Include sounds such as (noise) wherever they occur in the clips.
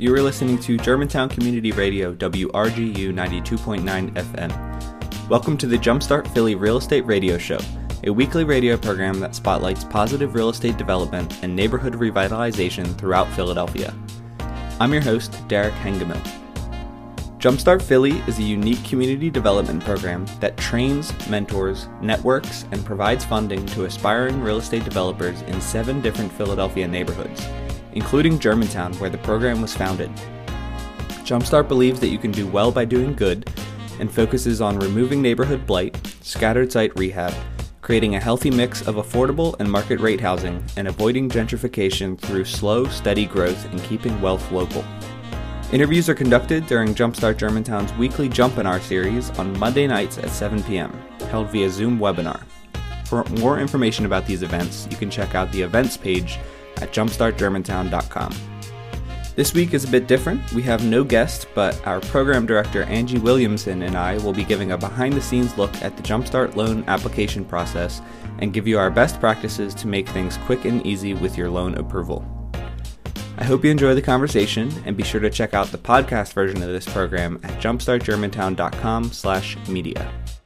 You are listening to Germantown Community Radio, WRGU 92.9 FM. Welcome to the Jumpstart Philly Real Estate Radio Show, a weekly radio program that spotlights positive real estate development and neighborhood revitalization throughout Philadelphia. I'm your host, Derek Hengemill. Jumpstart Philly is a unique community development program that trains, mentors, networks, and provides funding to aspiring real estate developers in seven different Philadelphia neighborhoods including Germantown, where the program was founded. Jumpstart believes that you can do well by doing good and focuses on removing neighborhood blight, scattered site rehab, creating a healthy mix of affordable and market rate housing, and avoiding gentrification through slow, steady growth and keeping wealth local. Interviews are conducted during Jumpstart Germantown's weekly Jumpinar series on Monday nights at 7 p.m., held via Zoom webinar. For more information about these events, you can check out the events page at jumpstartgermantown.com. This week is a bit different. We have no guest, but our program director Angie Williamson and I will be giving a behind the scenes look at the Jumpstart loan application process and give you our best practices to make things quick and easy with your loan approval. I hope you enjoy the conversation and be sure to check out the podcast version of this program at jumpstartgermantown.com/media.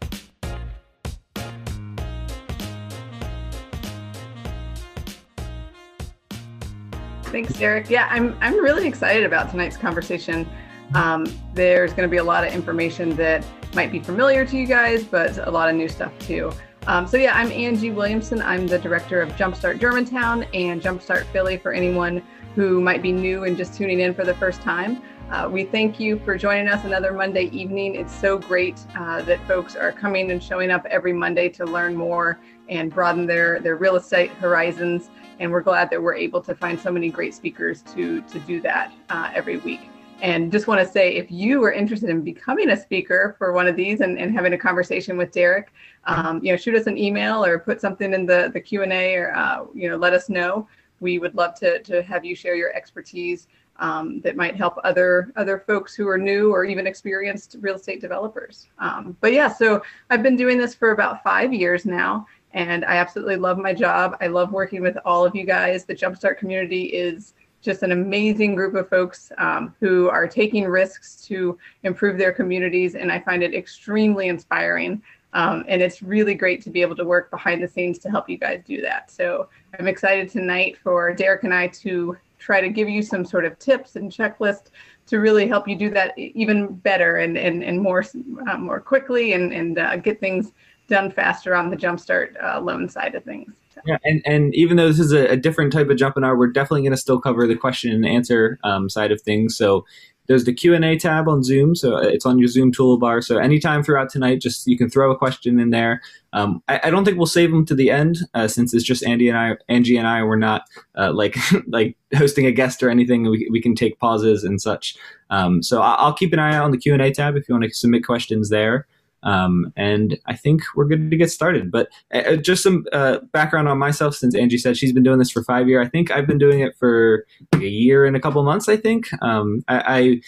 Thanks, Derek. Yeah, I'm I'm really excited about tonight's conversation. Um, there's going to be a lot of information that might be familiar to you guys, but a lot of new stuff too. Um, so yeah, I'm Angie Williamson. I'm the director of Jumpstart Germantown and Jumpstart Philly for anyone who might be new and just tuning in for the first time. Uh, we thank you for joining us another Monday evening. It's so great uh, that folks are coming and showing up every Monday to learn more and broaden their, their real estate horizons and we're glad that we're able to find so many great speakers to to do that uh, every week. And just want to say, if you are interested in becoming a speaker for one of these and, and having a conversation with Derek, um, you know, shoot us an email or put something in the the Q and A, or uh, you know, let us know. We would love to to have you share your expertise um, that might help other other folks who are new or even experienced real estate developers. Um, but yeah, so I've been doing this for about five years now, and I absolutely love my job. I love working with all of you guys. The Jumpstart community is just an amazing group of folks um, who are taking risks to improve their communities, and I find it extremely inspiring. Um, and it's really great to be able to work behind the scenes to help you guys do that. So I'm excited tonight for Derek and I to try to give you some sort of tips and checklist to really help you do that even better and and, and more uh, more quickly and and uh, get things done faster on the jumpstart uh, loan side of things. Yeah, and, and even though this is a, a different type of jump in Jumpinar, we're definitely going to still cover the question and answer um, side of things. So there's the Q&A tab on Zoom, so it's on your Zoom toolbar. So anytime throughout tonight, just you can throw a question in there. Um, I, I, don't think we'll save them to the end, uh, since it's just Andy and I, Angie and I. We're not uh, like (laughs) like hosting a guest or anything. We, we can take pauses and such. Um, so I'll keep an eye out on the Q&A tab if you want to submit questions there. Um, and I think we're good to get started. But uh, uh, just some uh, background on myself, since Angie said she's been doing this for five years. I think I've been doing it for a year and a couple months. I think um, I,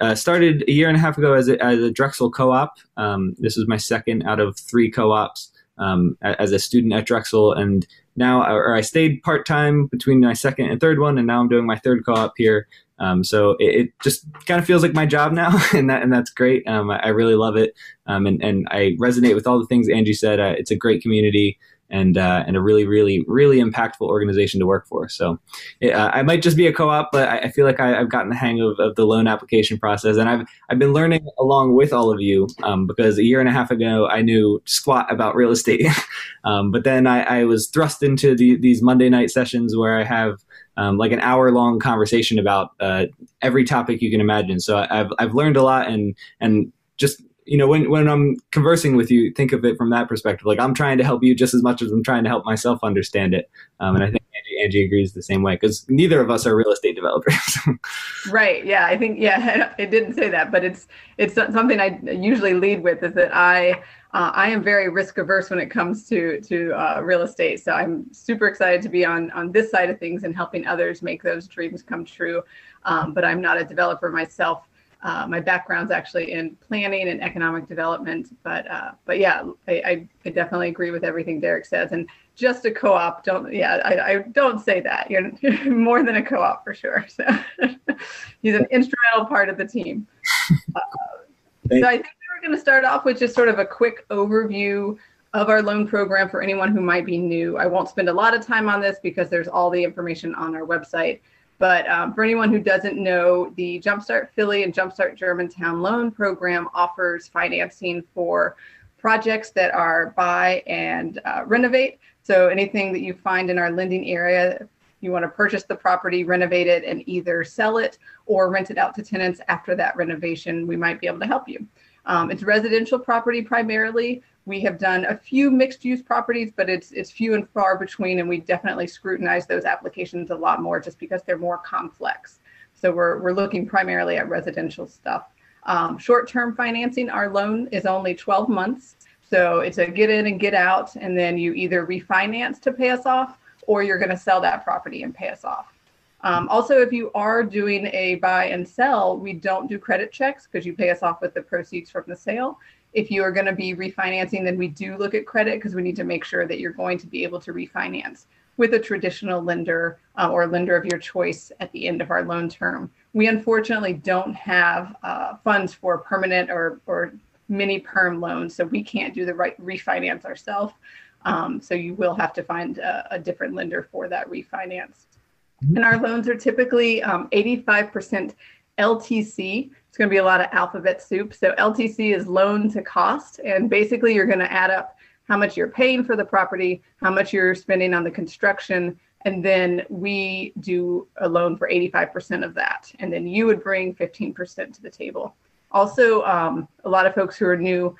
I uh, started a year and a half ago as a, as a Drexel co-op. Um, this is my second out of three co-ops um, as a student at Drexel, and now or I stayed part time between my second and third one, and now I'm doing my third co-op here. Um, so it, it, just kind of feels like my job now, (laughs) and that and that's great. Um, I, I, really love it, um, and and I resonate with all the things Angie said. Uh, it's a great community and uh, and a really really really impactful organization to work for. So it, uh, I might just be a co-op, but I, I feel like I, have gotten the hang of, of, the loan application process, and I've I've been learning along with all of you um, because a year and a half ago I knew squat about real estate, (laughs) um, but then I, I was thrust into the, these Monday night sessions where I have um, like an hour long conversation about uh, every topic you can imagine. So I've I've learned a lot and and just you know when when I'm conversing with you, think of it from that perspective. Like I'm trying to help you just as much as I'm trying to help myself understand it. Um, and I think Angie, Angie agrees the same way because neither of us are real estate developers. (laughs) right. Yeah. I think yeah. (laughs) It didn't say that, but it's it's something I usually lead with is that I uh, I am very risk averse when it comes to to uh, real estate. So I'm super excited to be on on this side of things and helping others make those dreams come true. Um, but I'm not a developer myself. Uh, my background's actually in planning and economic development, but uh, but yeah, I, I, I, definitely agree with everything Derek says. And just a co-op, don't yeah, I, I don't say that. You're, you're more than a co-op for sure. So (laughs) he's an instrumental part of the team. Uh, so I think going to start off with just sort of a quick overview of our loan program for anyone who might be new. I won't spend a lot of time on this because there's all the information on our website. But um, for anyone who doesn't know, the Jumpstart Philly and Jumpstart Germantown loan program offers financing for projects that are buy and uh, renovate. So anything that you find in our lending area, you want to purchase the property, renovate it, and either sell it or rent it out to tenants after that renovation, we might be able to help you. Um, it's residential property primarily. We have done a few mixed use properties, but it's it's few and far between, and we definitely scrutinize those applications a lot more just because they're more complex. So we're we're looking primarily at residential stuff. Um, short-term financing, our loan is only 12 months, so it's a get in and get out, and then you either refinance to pay us off, or you're going to sell that property and pay us off. Um, also, if you are doing a buy and sell, we don't do credit checks because you pay us off with the proceeds from the sale if you are going to be refinancing, then we do look at credit because we need to make sure that you're going to be able to refinance with a traditional lender uh, or lender of your choice at the end of our loan term. We unfortunately don't have uh, funds for permanent or, or mini perm loans, so we can't do the right refinance ourselves. Um, so you will have to find a, a different lender for that refinance. And our loans are typically um, 85% LTC, it's going to be a lot of alphabet soup. So LTC is loan to cost. And basically, you're going to add up how much you're paying for the property, how much you're spending on the construction. And then we do a loan for 85% of that. And then you would bring 15% to the table. Also, um, a lot of folks who are new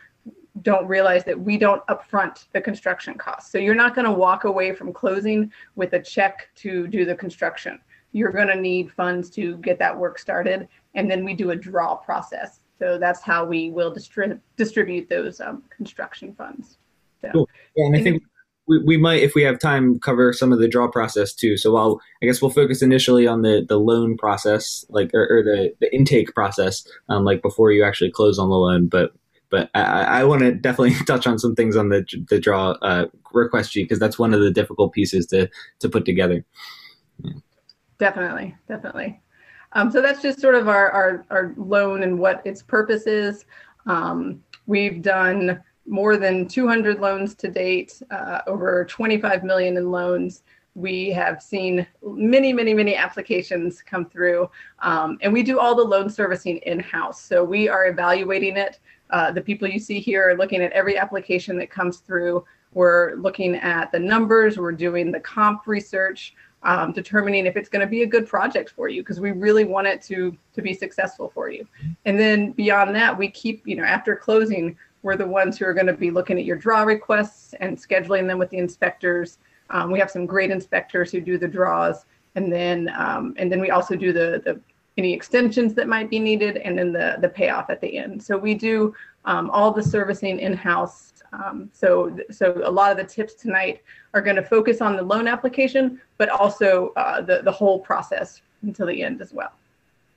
don't realize that we don't upfront the construction costs. So you're not going to walk away from closing with a check to do the construction. You're going to need funds to get that work started and then we do a draw process. So that's how we will distri- distribute those um, construction funds. So, cool. Yeah, and I think we, we might, if we have time, cover some of the draw process too. So while I guess we'll focus initially on the, the loan process, like or, or the, the intake process, um, like before you actually close on the loan. But but I, I want to definitely (laughs) touch on some things on the the draw uh, request sheet because that's one of the difficult pieces to to put together. Yeah. Definitely, definitely. Um, so that's just sort of our, our, our loan and what its purpose is. Um, we've done more than 200 loans to date, uh, over 25 million in loans. We have seen many, many, many applications come through, um, and we do all the loan servicing in house. So we are evaluating it. Uh, the people you see here are looking at every application that comes through. We're looking at the numbers, we're doing the comp research, um, determining if it's going to be a good project for you because we really want it to to be successful for you. And then beyond that we keep you know after closing we're the ones who are going to be looking at your draw requests and scheduling them with the inspectors. Um, we have some great inspectors who do the draws. And then um, and then we also do the the any extensions that might be needed and then the the payoff at the end so we do um, all the servicing in-house um, so, so a lot of the tips tonight are going to focus on the loan application, but also uh, the, the whole process until the end as well.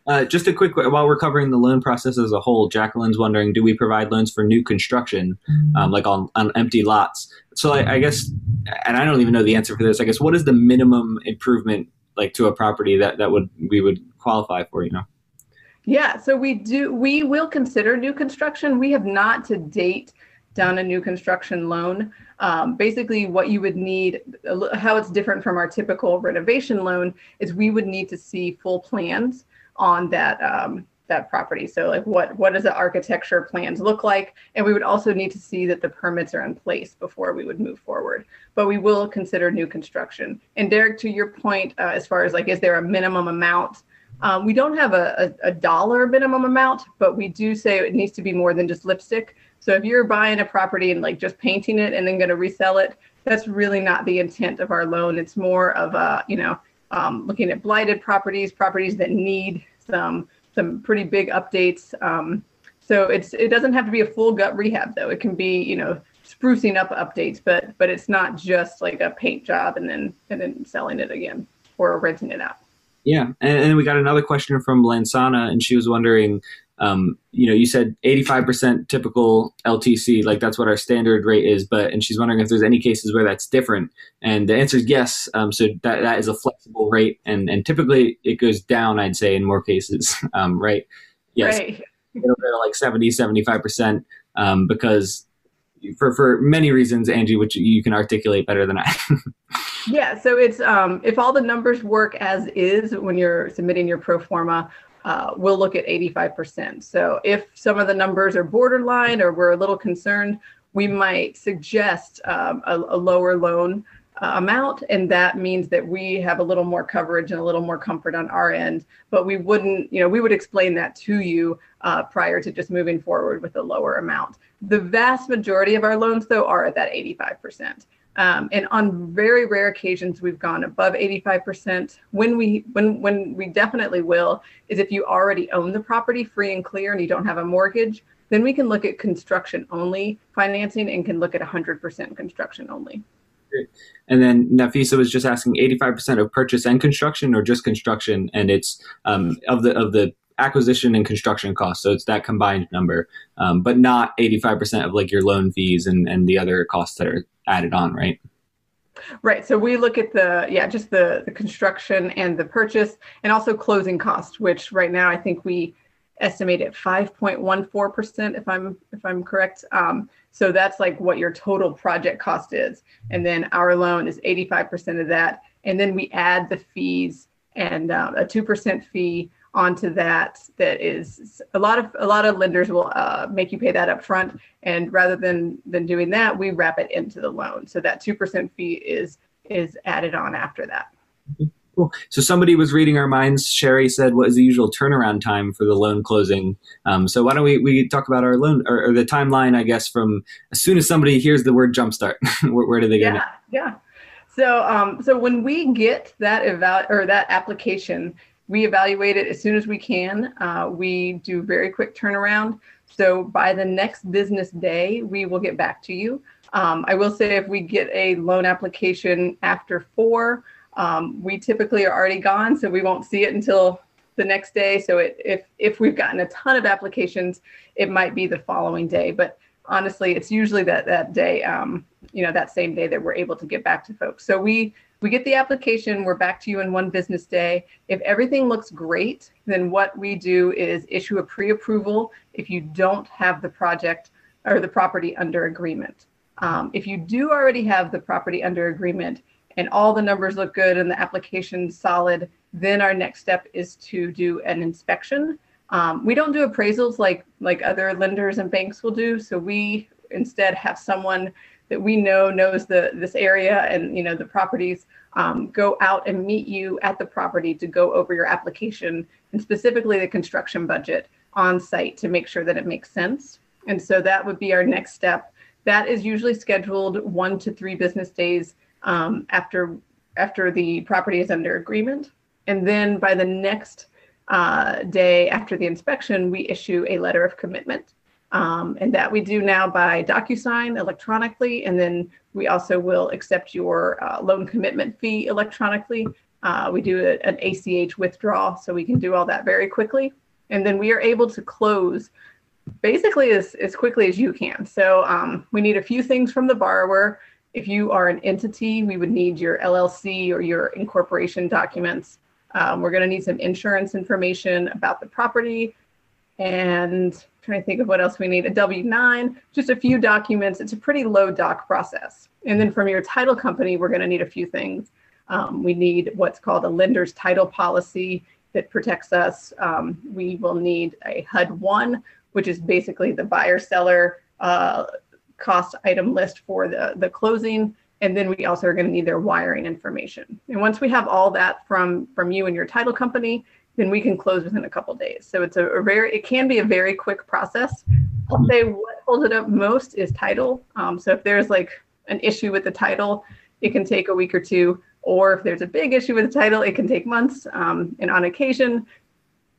Uh, just a quick while we're covering the loan process as a whole, Jacqueline's wondering: Do we provide loans for new construction, mm-hmm. um, like on, on empty lots? So I, I, guess, and I don't even know the answer for this. I guess what is the minimum improvement like to a property that that would we would qualify for? You know. Yeah, so we do. We will consider new construction. We have not to date done a new construction loan. Um, basically, what you would need, how it's different from our typical renovation loan, is we would need to see full plans on that um, that property. So, like, what what does the architecture plans look like? And we would also need to see that the permits are in place before we would move forward. But we will consider new construction. And Derek, to your point, uh, as far as like, is there a minimum amount? Um, we don't have a, a, a dollar minimum amount, but we do say it needs to be more than just lipstick. So if you're buying a property and like just painting it and then going to resell it, that's really not the intent of our loan. It's more of a, you know, um, looking at blighted properties, properties that need some some pretty big updates. Um, so it's it doesn't have to be a full gut rehab though. It can be, you know, sprucing up updates, but but it's not just like a paint job and then and then selling it again or renting it out. Yeah, and, and we got another question from Lansana, and she was wondering um, you know, you said 85% typical LTC, like that's what our standard rate is. But and she's wondering if there's any cases where that's different, and the answer is yes. Um, so that that is a flexible rate, and and typically it goes down. I'd say in more cases, (laughs) um, right? Yes, right. it'll go to like 70, 75% um, because for for many reasons, Angie, which you can articulate better than I. (laughs) yeah, so it's um, if all the numbers work as is when you're submitting your pro forma, uh, we'll look at 85%. So if some of the numbers are borderline or we're a little concerned, we might suggest um, a, a, lower loan uh, amount, and that means that we have a little more coverage and a little more comfort on our end. But we wouldn't, you know, we would explain that to you uh, prior to just moving forward with a lower amount. The vast majority of our loans, though, are at that 85%. Um, and on very rare occasions, we've gone above 85%. When we when when we definitely will is if you already own the property free and clear and you don't have a mortgage, then we can look at construction only financing and can look at 100% construction only. And then Nafisa was just asking 85% of purchase and construction or just construction, and it's um, of the of the acquisition and construction costs. So it's that combined number, um, but not 85% of like your loan fees and, and the other costs that are added on, right? Right. So we look at the yeah, just the the construction and the purchase, and also closing cost, which right now I think we estimate at 5.14 percent, if I'm if I'm correct. Um, so that's like what your total project cost is, and then our loan is 85 percent of that, and then we add the fees and uh, a two percent fee onto that that is a lot of a lot of lenders will uh, make you pay that up front and rather than than doing that we wrap it into the loan. So that 2% fee is is added on after that. Cool. So somebody was reading our minds. Sherry said what is the usual turnaround time for the loan closing? Um, so why don't we, we talk about our loan or, or, the timeline i guess from as soon as somebody hears the word jumpstart. (laughs) Where, where do they go yeah now? yeah. So um, so when we get that eval or that application we evaluate it as soon as we can. Uh, we do very quick turnaround. So by the next business day, we will get back to you. Um, I will say if we get a loan application after four, um, we typically are already gone, so we won't see it until the next day. So it, if if we've gotten a ton of applications, it might be the following day. But honestly, it's usually that that day, um, you know, that same day that we're able to get back to folks. So we we get the application, we're back to you in one business day. If everything looks great, then what we do is issue a pre-approval if you don't have the project or the property under agreement. Um, if you do already have the property under agreement and all the numbers look good and the application solid, then our next step is to do an inspection. Um, we don't do appraisals like like other lenders and banks will do. So we instead have someone that we know knows the this area and you know the properties um, go out and meet you at the property to go over your application and specifically the construction budget on site to make sure that it makes sense. And so that would be our next step. That is usually scheduled one to three business days um, after after the property is under agreement. And then by the next uh, day after the inspection we issue a letter of commitment um, and that we do now by DocuSign electronically. And then we also will accept your uh, loan commitment fee electronically. Uh, we do a, an ACH withdrawal, so we can do all that very quickly. And then we are able to close basically as, as quickly as you can. So um, we need a few things from the borrower. If you are an entity, we would need your LLC or your incorporation documents. Um, we're going to need some insurance information about the property and trying to think of what else we need. A w9 just a few documents. It's a pretty low doc process. And then from your title company we're going to need a few things. Um, we need what's called a lender's title policy that protects us. Um, we will need a hud 1 which is basically the buyer seller uh, cost item list for the, the closing. And then we also are going to need their wiring information. And once we have all that from from you and your title company then we can close within a couple days. So it's a, a, very, it can be a very quick process. I'll say what holds it up most is title. Um, so if there's like an issue with the title, it can take a week or two. Or if there's a big issue with the title, it can take months. Um, and on occasion,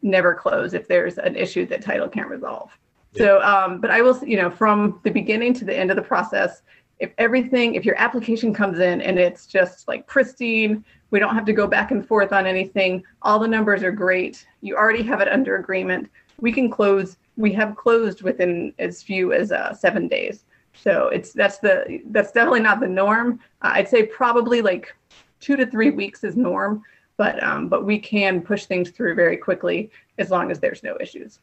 never close if there's an issue that title can't resolve. Yeah. So, um, but I will, you know, from the beginning to the end of the process, if everything, if your application comes in and it's just like pristine, we don't have to go back and forth on anything. All the numbers are great. You already have it under agreement. we can close. We have closed within as few as uh, seven days. So it's that's the that's definitely not the norm. Uh, I'd say probably like two to three weeks is norm, but um, but we can push things through very quickly as long as there's no issues.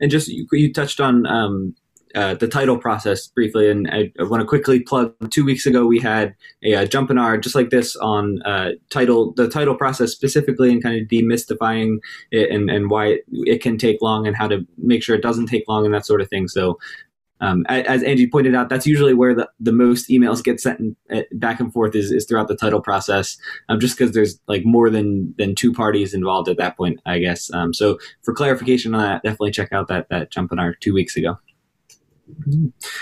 And just you, you touched on um, uh, the title process briefly, and I, I want to quickly plug. Two weeks ago, we had a, a Jumpinar just like this on uh, title, the title process specifically, and kind of demystifying it and, and why it, it, can take long and how to make sure it doesn't take long and that sort of thing. So um, as Angie pointed out, that's usually where the, the most emails get sent in, uh, back and forth is, is throughout the title process, um, just because there's like more than than two parties involved at that point, I guess. Um, so for clarification on that, definitely check out that that Jumpinar two weeks ago.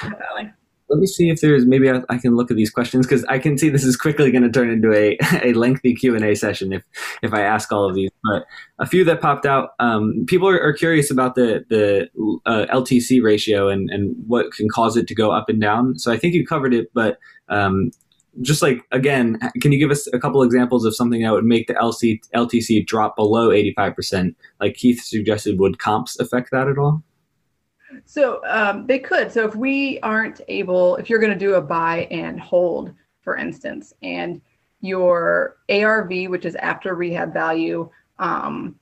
Definitely let me see if there's maybe I, I can look at these questions because I can see this is quickly going to turn into a, (laughs) a lengthy Q and A session if if I ask all of these. But a few that popped out, um, people are, are, curious about the the uh, LTC ratio and and what can cause it to go up and down. So I think you covered it, but um, just like again, can you give us a couple examples of something that would make the LC, LTC drop below eighty five percent? Like Keith suggested, would comps affect that at all? So um, they could. So if we aren't able, if you're going to do a buy and hold, for instance, and your ARV, which is after rehab value, um,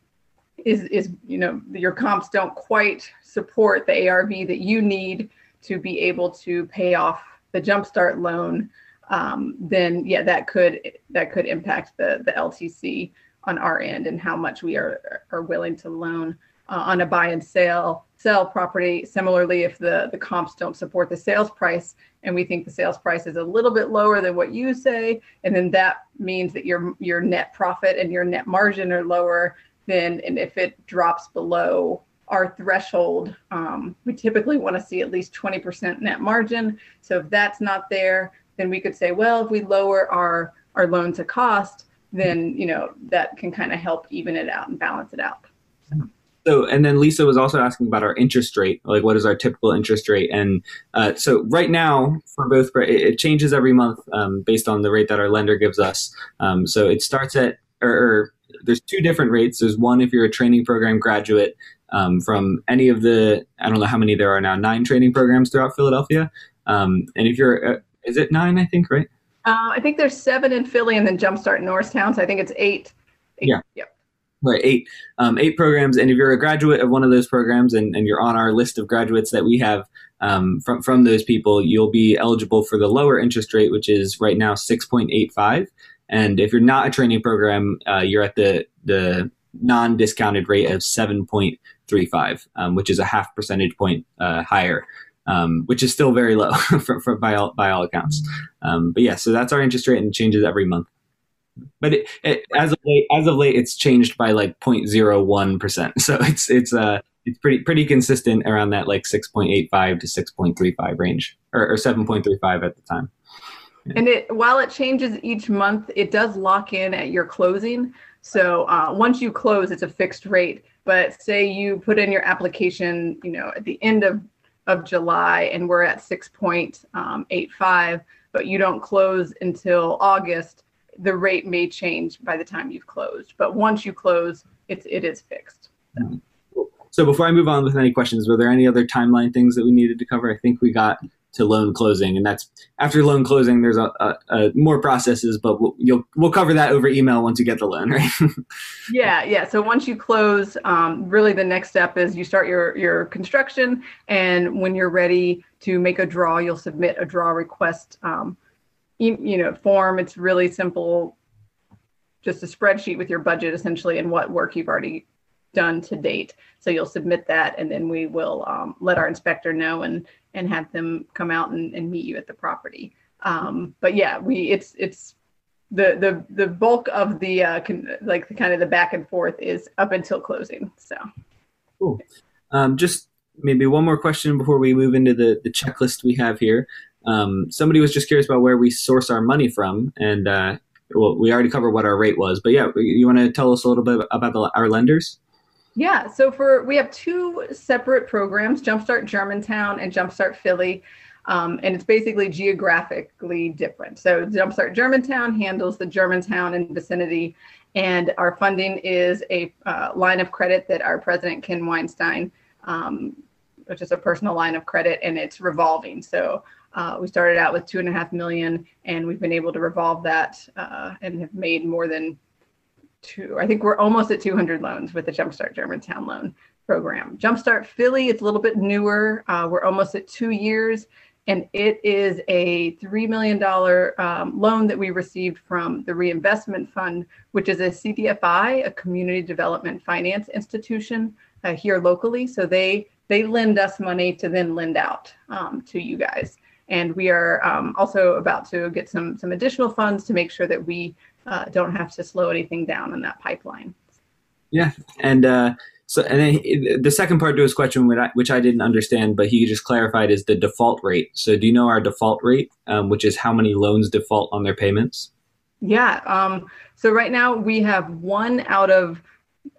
is is you know your comps don't quite support the ARV that you need to be able to pay off the Jumpstart loan, um, then yeah, that could that could impact the the LTC on our end and how much we are are willing to loan uh, on a buy and sale sell property. Similarly, if the, the comps don't support the sales price and we think the sales price is a little bit lower than what you say, and then that means that your your net profit and your net margin are lower, then and if it drops below our threshold, um, we typically want to see at least 20% net margin. So if that's not there, then we could say, well, if we lower our our loan to cost, then you know that can kind of help even it out and balance it out. So. And then Lisa was also asking about our interest rate, like what is our typical interest rate? And uh, so, right now, for both, it, it changes every month um, based on the rate that our lender gives us. Um, so, it starts at, or, or, there's two different rates. There's one if you're a training program graduate um, from any of the, I don't know how many there are now, nine training programs throughout Philadelphia. Um, and if you're, uh, is it nine? I think, right? Uh, I think there's seven in Philly and then Jumpstart Norristown. So I think it's eight. eight yeah. Yep right eight um, eight programs and if you're a graduate of one of those programs and, and you're on our list of graduates that we have um, from from those people you'll be eligible for the lower interest rate which is right now 6.85 and if you're not a training program uh, you're at the the non-discounted rate of 7.35 um, which is a half percentage point uh, higher um, which is still very low (laughs) for, for, by all by all accounts. Um, but yeah so that's our interest rate and changes every month but it, it, as of late, as of late, it's changed by like 0.01 percent. (laughs) So it's it's uh it's pretty pretty consistent around that like 6.85 to 6.35 range, or, or 7.35 at the time. Yeah. And it while it changes each month, it does lock in at your closing. So uh, once you close, it's a fixed rate. But say you put in your application, you know, at the end of of July, and we're at 6.85, but you don't close until August the rate may change by the time you've closed. But once you close, it's it is fixed. So. so before I move on with any questions, were there any other timeline things that we needed to cover? I think we got to loan closing, and that's after loan closing. There's a, a, a more processes, but we'll, you'll we'll cover that over email once you get the loan, right? (laughs) yeah, yeah. So once you close, um, really the next step is you start your your construction, and when you're ready to make a draw, you'll submit a draw request. Um, you know form it's really simple. Just a spreadsheet with your budget essentially and what work you've already done to date. So you'll submit that and then we will um, let our inspector know and and have them come out and, and meet you at the property. Um, but yeah we it's it's the the the bulk of the uh, con- like the kind of the back and forth is up until closing so. Cool. Um, just maybe one more question before we move into the the checklist we have here um, somebody was just curious about where we source our money from, and uh, well, we already covered what our rate was, but yeah, you want to tell us a little bit about the, our lenders? Yeah, so for we have two separate programs, Jumpstart Germantown and Jumpstart Philly. Um, and it's basically geographically different. So Jumpstart Germantown handles the Germantown and vicinity, and our funding is a uh, line of credit that our president Ken Weinstein, um, which is a personal line of credit, and it's revolving. So uh, we started out with two and a half million, and we've been able to revolve that uh, and have made more than two. I think we're almost at 200 loans with the Jumpstart Germantown loan program. Jumpstart Philly, it's a little bit newer. Uh, we're almost at two years, and it is a $3 million um, loan that we received from the Reinvestment Fund, which is a CDFI, a community development finance institution uh, here locally. So they they lend us money to then lend out um, to you guys. And we are um, also about to get some some additional funds to make sure that we uh, don't have to slow anything down in that pipeline. Yeah, and uh, so, and then the second part to his question, which I, which I didn't understand, but he just clarified, is the default rate. So, do you know our default rate, um, which is how many loans default on their payments? Yeah. Um, so right now we have one out of,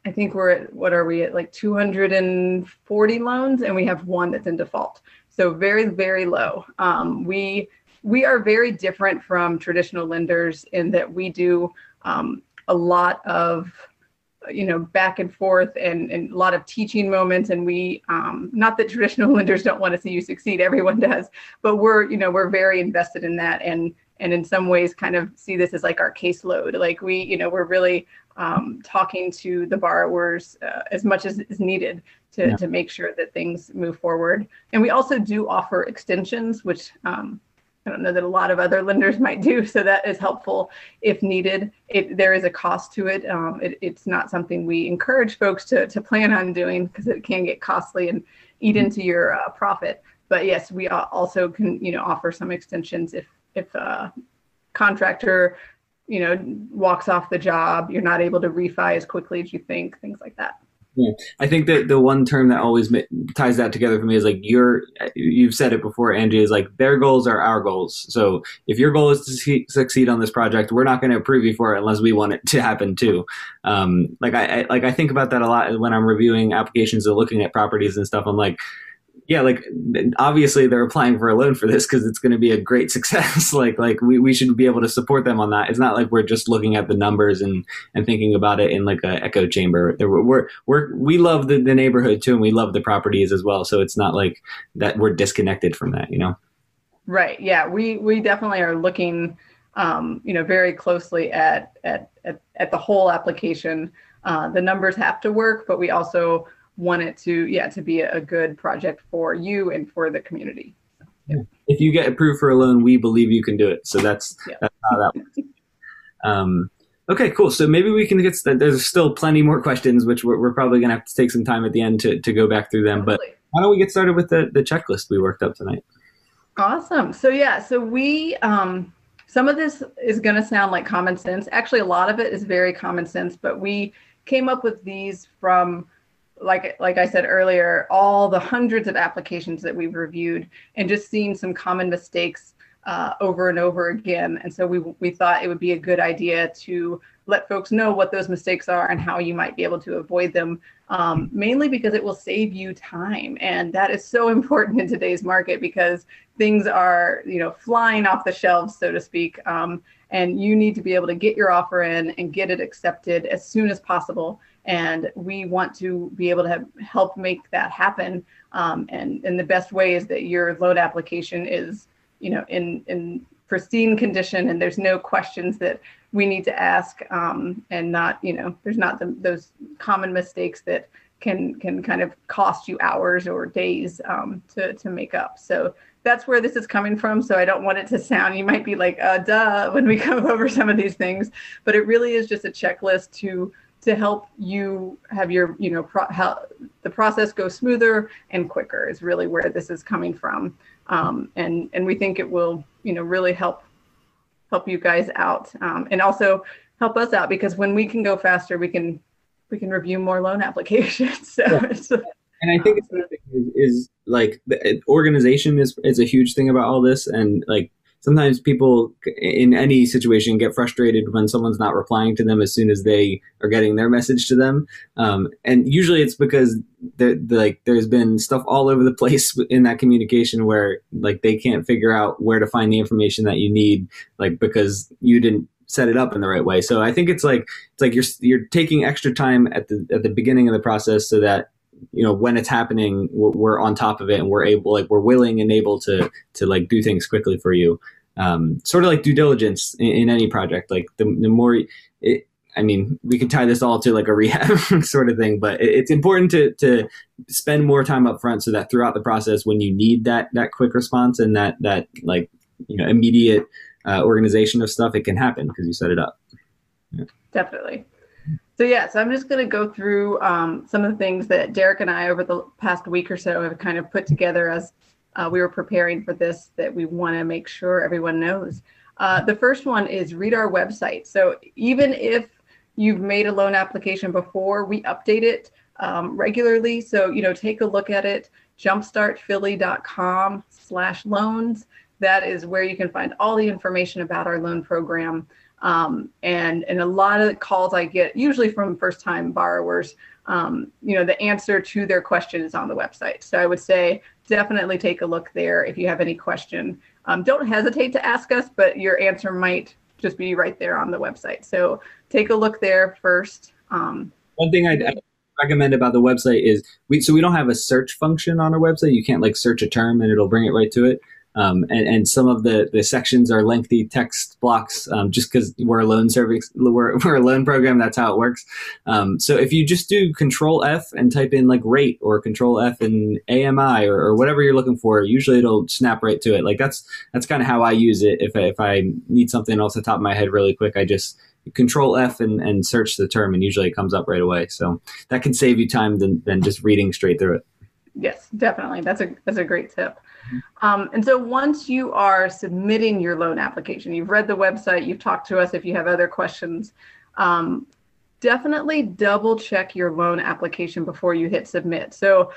I think we're at what are we at like 240 loans, and we have one that's in default. So very very low. Um, we we are very different from traditional lenders in that we do um, a lot of you know back and forth and, and a lot of teaching moments. And we um, not that traditional (laughs) lenders don't want to see you succeed. Everyone does. But we're you know we're very invested in that and and in some ways kind of see this as like our caseload. Like we you know we're really um, talking to the borrowers uh, as much as is needed to, yeah. to make sure that things move forward and we also do offer extensions which um, I don't know that a lot of other lenders (laughs) might do. So that is helpful if needed. It, there is a cost to it. Um, it. It's not something we encourage folks to, to plan on doing because it can get costly and eat mm-hmm. into your uh, profit. But yes, we also can you know offer some extensions if if a contractor you know walks off the job, you're not able to refi as quickly as you think, things like that. I think that the one term that always ties that together for me is like your. You've said it before, Angie. Is like their goals are our goals. So if your goal is to succeed on this project, we're not going to approve you for it unless we want it to happen too. Um, like I, I like I think about that a lot when I'm reviewing applications and looking at properties and stuff. I'm like, yeah, like obviously they're applying for a loan for this because it's going to be a great (laughs) success. like, like we, we should be able to support them on that. It's not like we're just looking at the numbers and, and thinking about it in like an echo chamber. We're, we're, we love the, the neighborhood too, and we love the properties as well. So it's not like that we're disconnected from that, you know? Right. Yeah. We, we definitely are looking, um, you know, very closely at, at, at, at the whole application. Uh, the numbers have to work, but we also want it to yeah to be a good project for you and for the community. So, yeah. if you get approved for a loan we believe you can do it. So that's yeah. that's how that works. Um, okay cool. So maybe we can get there's still plenty more questions which we're, we're probably going to have to take some time at the end to, to go back through them but why don't we get started with the, the checklist we worked up tonight? Awesome. So yeah so we um, some of this is going to sound like common sense. Actually a lot of it is very common sense but we came up with these from like like I said earlier, all the hundreds of applications that we've reviewed and just seeing some common mistakes uh, over and over again. And so we we thought it would be a good idea to let folks know what those mistakes are and how you might be able to avoid them. Um, mainly because it will save you time, and that is so (laughs) important in today's market because things are you know flying off the shelves, so to speak. Um, and you need to be able to get your offer in and get it accepted as soon as possible and we want to be able to have, help make that happen. Um, and and the best way is that your load application is, you know, in in pristine condition, and there's no questions that we need to ask, um, and not, you know, there's not the, those common mistakes that can can kind of cost you hours or days um, to to make up. So that's where this is coming from. So I don't want it to sound, you might be like, uh, duh, when we (laughs) go over some of these things, but it really is just a checklist to to help you have your you know pro- how the process go smoother and quicker is really where this is coming from um, and and we think it will you know really help help you guys out um, and also help us out because when we can go faster we can we can review more loan (laughs) applications so yeah. and i think it's is, is like the organization is is a huge thing about all this and like sometimes people in any situation get frustrated when someone's not replying to them as soon as they are getting their message to them. Um, and usually it's because like there's been stuff all over the (laughs) place in that communication where like they can't figure out where to find the information that you need, like because you didn't set it up in the right way. So I think it's like it's like you're you're taking extra time at the at the beginning of the process so that you know when it's happening we're, we're, on top of it and we're able like we're willing and able to to like do things quickly for you um, sort of like due diligence in, in any project like the, the more it, I mean, we can tie this all to like a rehab (laughs) sort of thing, but it's important to to spend more time up front so that throughout the process, when you need that that quick response and that that like you know immediate uh, organization of stuff, it can happen because you set it up. Yeah. Definitely. So yeah, so I'm just going to go through um, some of the things that Derek and I over the past week or so have kind of put together as uh, we were preparing for this that we want to make sure everyone knows. Uh, the first one is read our website. So even if you've made a loan application before, we update it um, regularly. So you know, take a look at it. Jumpstartphilly.com slash loans. That is where you can find all the information about our loan program. Um, and and a lot of the calls I get, usually from first time borrowers, um, you know, the answer to their question is on the website. So I would say definitely take a look there if you have any question. Um, don't hesitate to ask us, but your answer might just be right there on the website. So take a look there first. Um, One thing I'd, recommend about the website is we so we don't have a search function on our website. You can't like search a term and it'll bring it right to it. Um, and, and some of the, the sections are lengthy text blocks um, just because we're a loan service, we're, (laughs) we're a loan program. That's how it works. Um, so if you just do Control F and type in like rate or Control F and AMI or, or, whatever you're looking for, usually it'll snap right to it. Like that's that's kind of how I use it. If I, if I need something off the top of my head really quick, I just control F and, and search the term and usually it comes up right away. So that can save you time than, than just reading straight through it. Yes, definitely. That's a that's a great tip. Um, and so once you are submitting your loan application, you've read the website, you've talked to us if you have other questions, um, definitely double check your loan application before you hit submit. So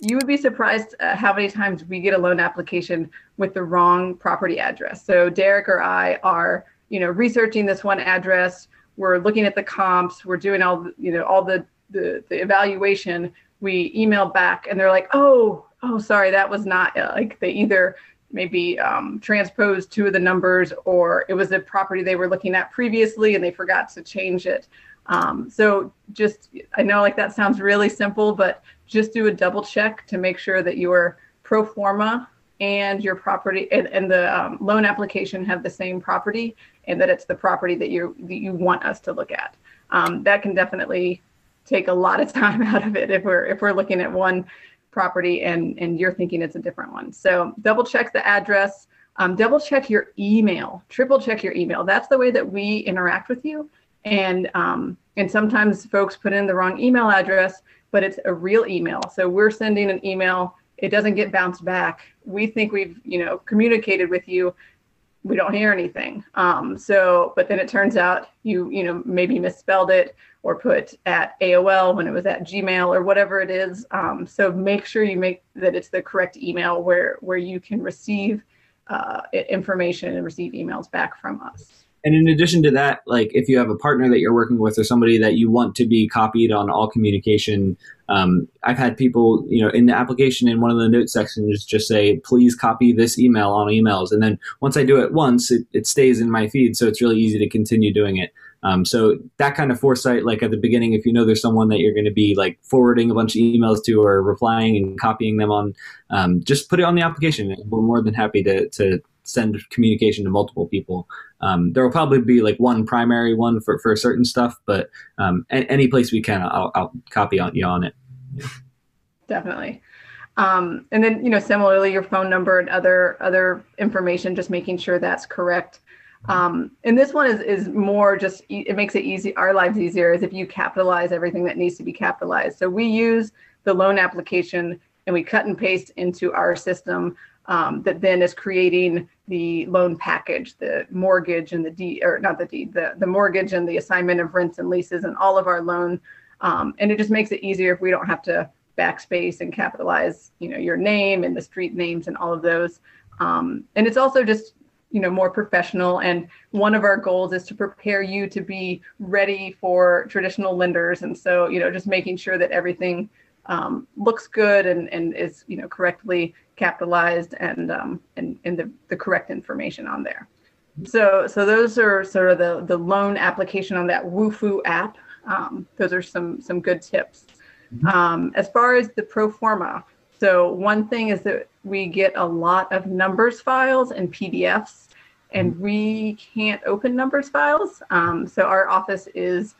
you would be surprised how many times we get a loan application with the wrong property address. So Derek or I are, you know, researching this one address. We're looking at the comps. We're doing all, you know, all the the, the evaluation. We email back and they're like, oh, oh, sorry, that was not uh, like they either maybe um, transposed two of the numbers or it was a property they were looking at previously and they forgot to change it. Um, so just, I know like that sounds really simple, but just do a double check to make sure that your pro forma and your property and, and the um, loan application have the same property and that it's the property that you that you want us to look at. Um, that can definitely take a lot of time (laughs) out of it if we're if we're looking at one property and, and you're thinking it's a different one. So double check the address, um, double check your email, triple check your email. That's the way that we interact with you. And, um, and sometimes folks put in the wrong email address, but it's a real email. So we're sending an email. It doesn't get bounced back. We think we've, you know, communicated with you. We don't hear anything. Um, so, but then it turns out you, you know, maybe misspelled it or put at AOL when it was at Gmail or whatever it is. Um, so make sure you make that it's the correct email where where you can receive uh, information and receive emails back from us. And in addition to that, like if you have a partner that you're working with or somebody that you want to be copied on all communication, um, I've had people, you know, in the application in one of the note sections just say, please copy this email on emails. And then once I do it once, it, it stays in my feed. So it's really easy to continue doing it. Um, so that kind of foresight, like at the beginning, if you know there's someone that you're going to be like forwarding a bunch of emails to or replying and copying them on, um, just put it on the application. We're more than happy to, to send communication to multiple people. Um, there will probably be like one primary one for, for certain stuff, but um, any place we can, I'll, I'll copy on you on it. Yeah. Definitely. Um, and then, you know, similarly, your phone number and other other information, just making sure that's correct. Um, and this one is is more just it makes it easy our lives easier is if you capitalize everything that needs to be capitalized. So we use the loan application and we cut and paste into our system um, that then is creating the loan package, the mortgage and the deed, or not the deed, the, the mortgage and the assignment of rents and leases and all of our loan. Um, and it just makes it easier if we don't have to backspace and capitalize, you know, your name and the street names and all of those. Um, and it's also just you know more professional. And one of our goals is to prepare you to be ready for traditional lenders. And so you know just making sure that everything um, looks good and, and is you know correctly capitalized and um, and, and the, the correct information on there. So so those are sort of the the loan application on that wufoo app. Um, those are some some good tips. Mm-hmm. um, as far as the pro forma so one thing is that we get a lot of numbers files and PDFs, and mm-hmm. we can't open numbers files. Um, so our office is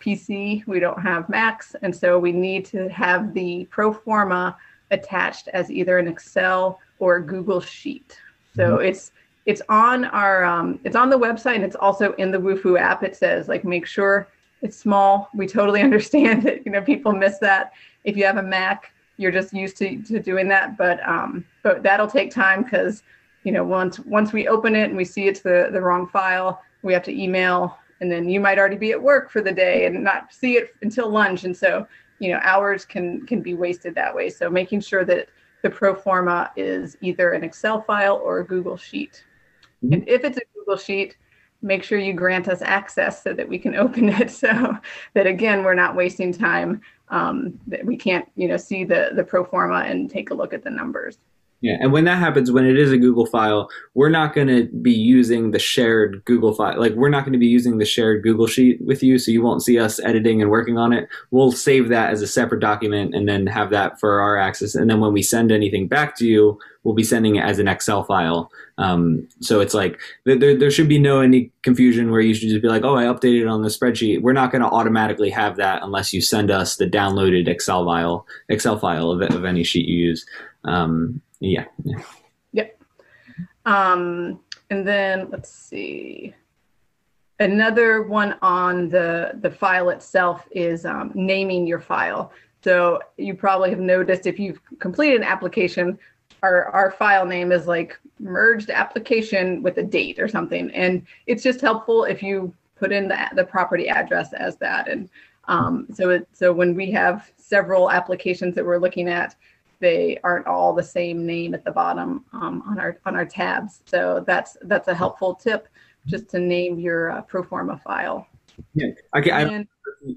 PC. We don't have Macs, and so we need to have the pro forma attached as either an Excel or a Google Sheet. So mm-hmm. it's it's on our um, it's on the website and it's also in the Wufoo app. It says like make sure it's small. We totally (laughs) understand that you know people miss that. If you have a Mac, you're just used to, to doing that. But um, but that'll take time because you know once once we open it and we see it's the the wrong file, we have to email, and then you might already be at work for the day and not see it until lunch, and so you know hours can can be wasted that way. So making sure that the pro forma is either an Excel file or a Google Sheet. Mm-hmm. And if it's a Google Sheet, make sure you grant us access so that we can (laughs) open it so that again we're not wasting time um, that we can't you know see the the pro forma and take a look at the numbers yeah, and when that happens, when it is a Google file, we're not going to be using the shared Google file. Like, we're not going to be using the shared Google Sheet with you, so you won't see us editing and working on it. We'll save that as a separate document and then have that for our access. And then when we send anything back to you, we'll be sending it as an Excel file. Um, so it's like there, there should be no any confusion where you should just be like, oh, I updated on the spreadsheet. We're not going to automatically have that unless you send us the downloaded Excel file, Excel file of, of any sheet you use. Um, yeah. yeah. Yep. Um, and then let's see. Another one on the the file itself is um, naming your file. So you probably have noticed if you've completed an application, our our file name is like merged application with a date or something, and it's just helpful if you put in the the property address as that. And um, so it so when we have several applications that we're looking at, they aren't all the same name at the bottom um, on our on our tabs. So that's that's a helpful tip, just to name your uh, pro forma file. Yeah, okay. I, and,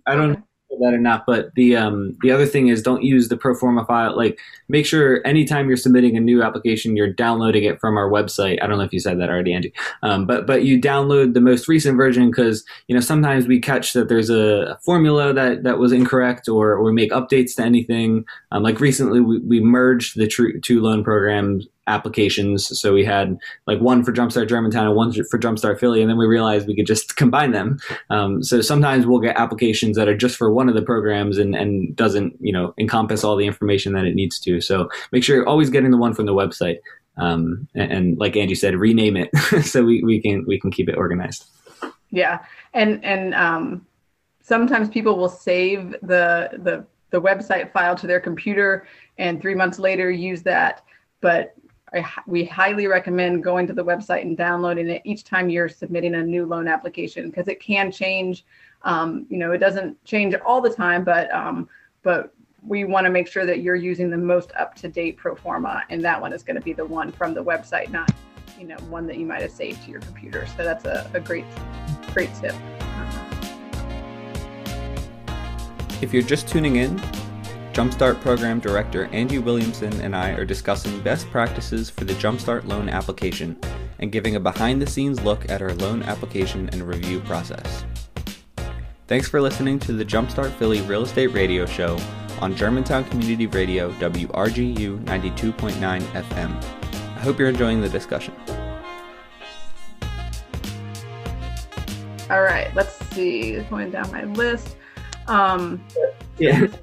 I don't. Okay that or not. But the um, the other thing is don't use the pro forma file. Like make sure anytime you're submitting a new application, you're downloading it from our website. I don't know if you said that already, Angie. Um, but but you download the most recent version because you know sometimes we catch that there's a formula that that was incorrect or, or we make updates to anything. Um, like recently, we, we merged the two loan programs applications. So we had like one for Jumpstart Germantown and one for Jumpstart Philly, and then we realized we could just (laughs) combine them. Um, so sometimes we'll get applications that are just for one of the programs and, and doesn't you know encompass all the information that it needs to. So make sure you're always getting the one from the website. Um, and, and, like Angie said, rename it (laughs) so we, we can we can keep it organized. Yeah, and and um, sometimes people will save the the the website file to their computer and three months later use that but I, we highly recommend going to the website and downloading it each time you're submitting a new loan application because it can change. Um, you know, it doesn't change all the time, but um, but we want to make sure that you're using the most up-to-date pro forma, and that one is going to be the one from the website, not you know one that you might have saved to your computer. So that's a, a great great tip. If you're just tuning in, Jumpstart Program Director Angie Williamson and I are discussing best practices for the Jumpstart loan application and giving a behind the scenes look at our loan application and review process. Thanks for listening to the Jumpstart Philly Real Estate Radio Show on Germantown Community Radio WRGU 92.9 FM. I hope you're enjoying the discussion. All right, let's see. Going down my list. Um, yeah. (laughs)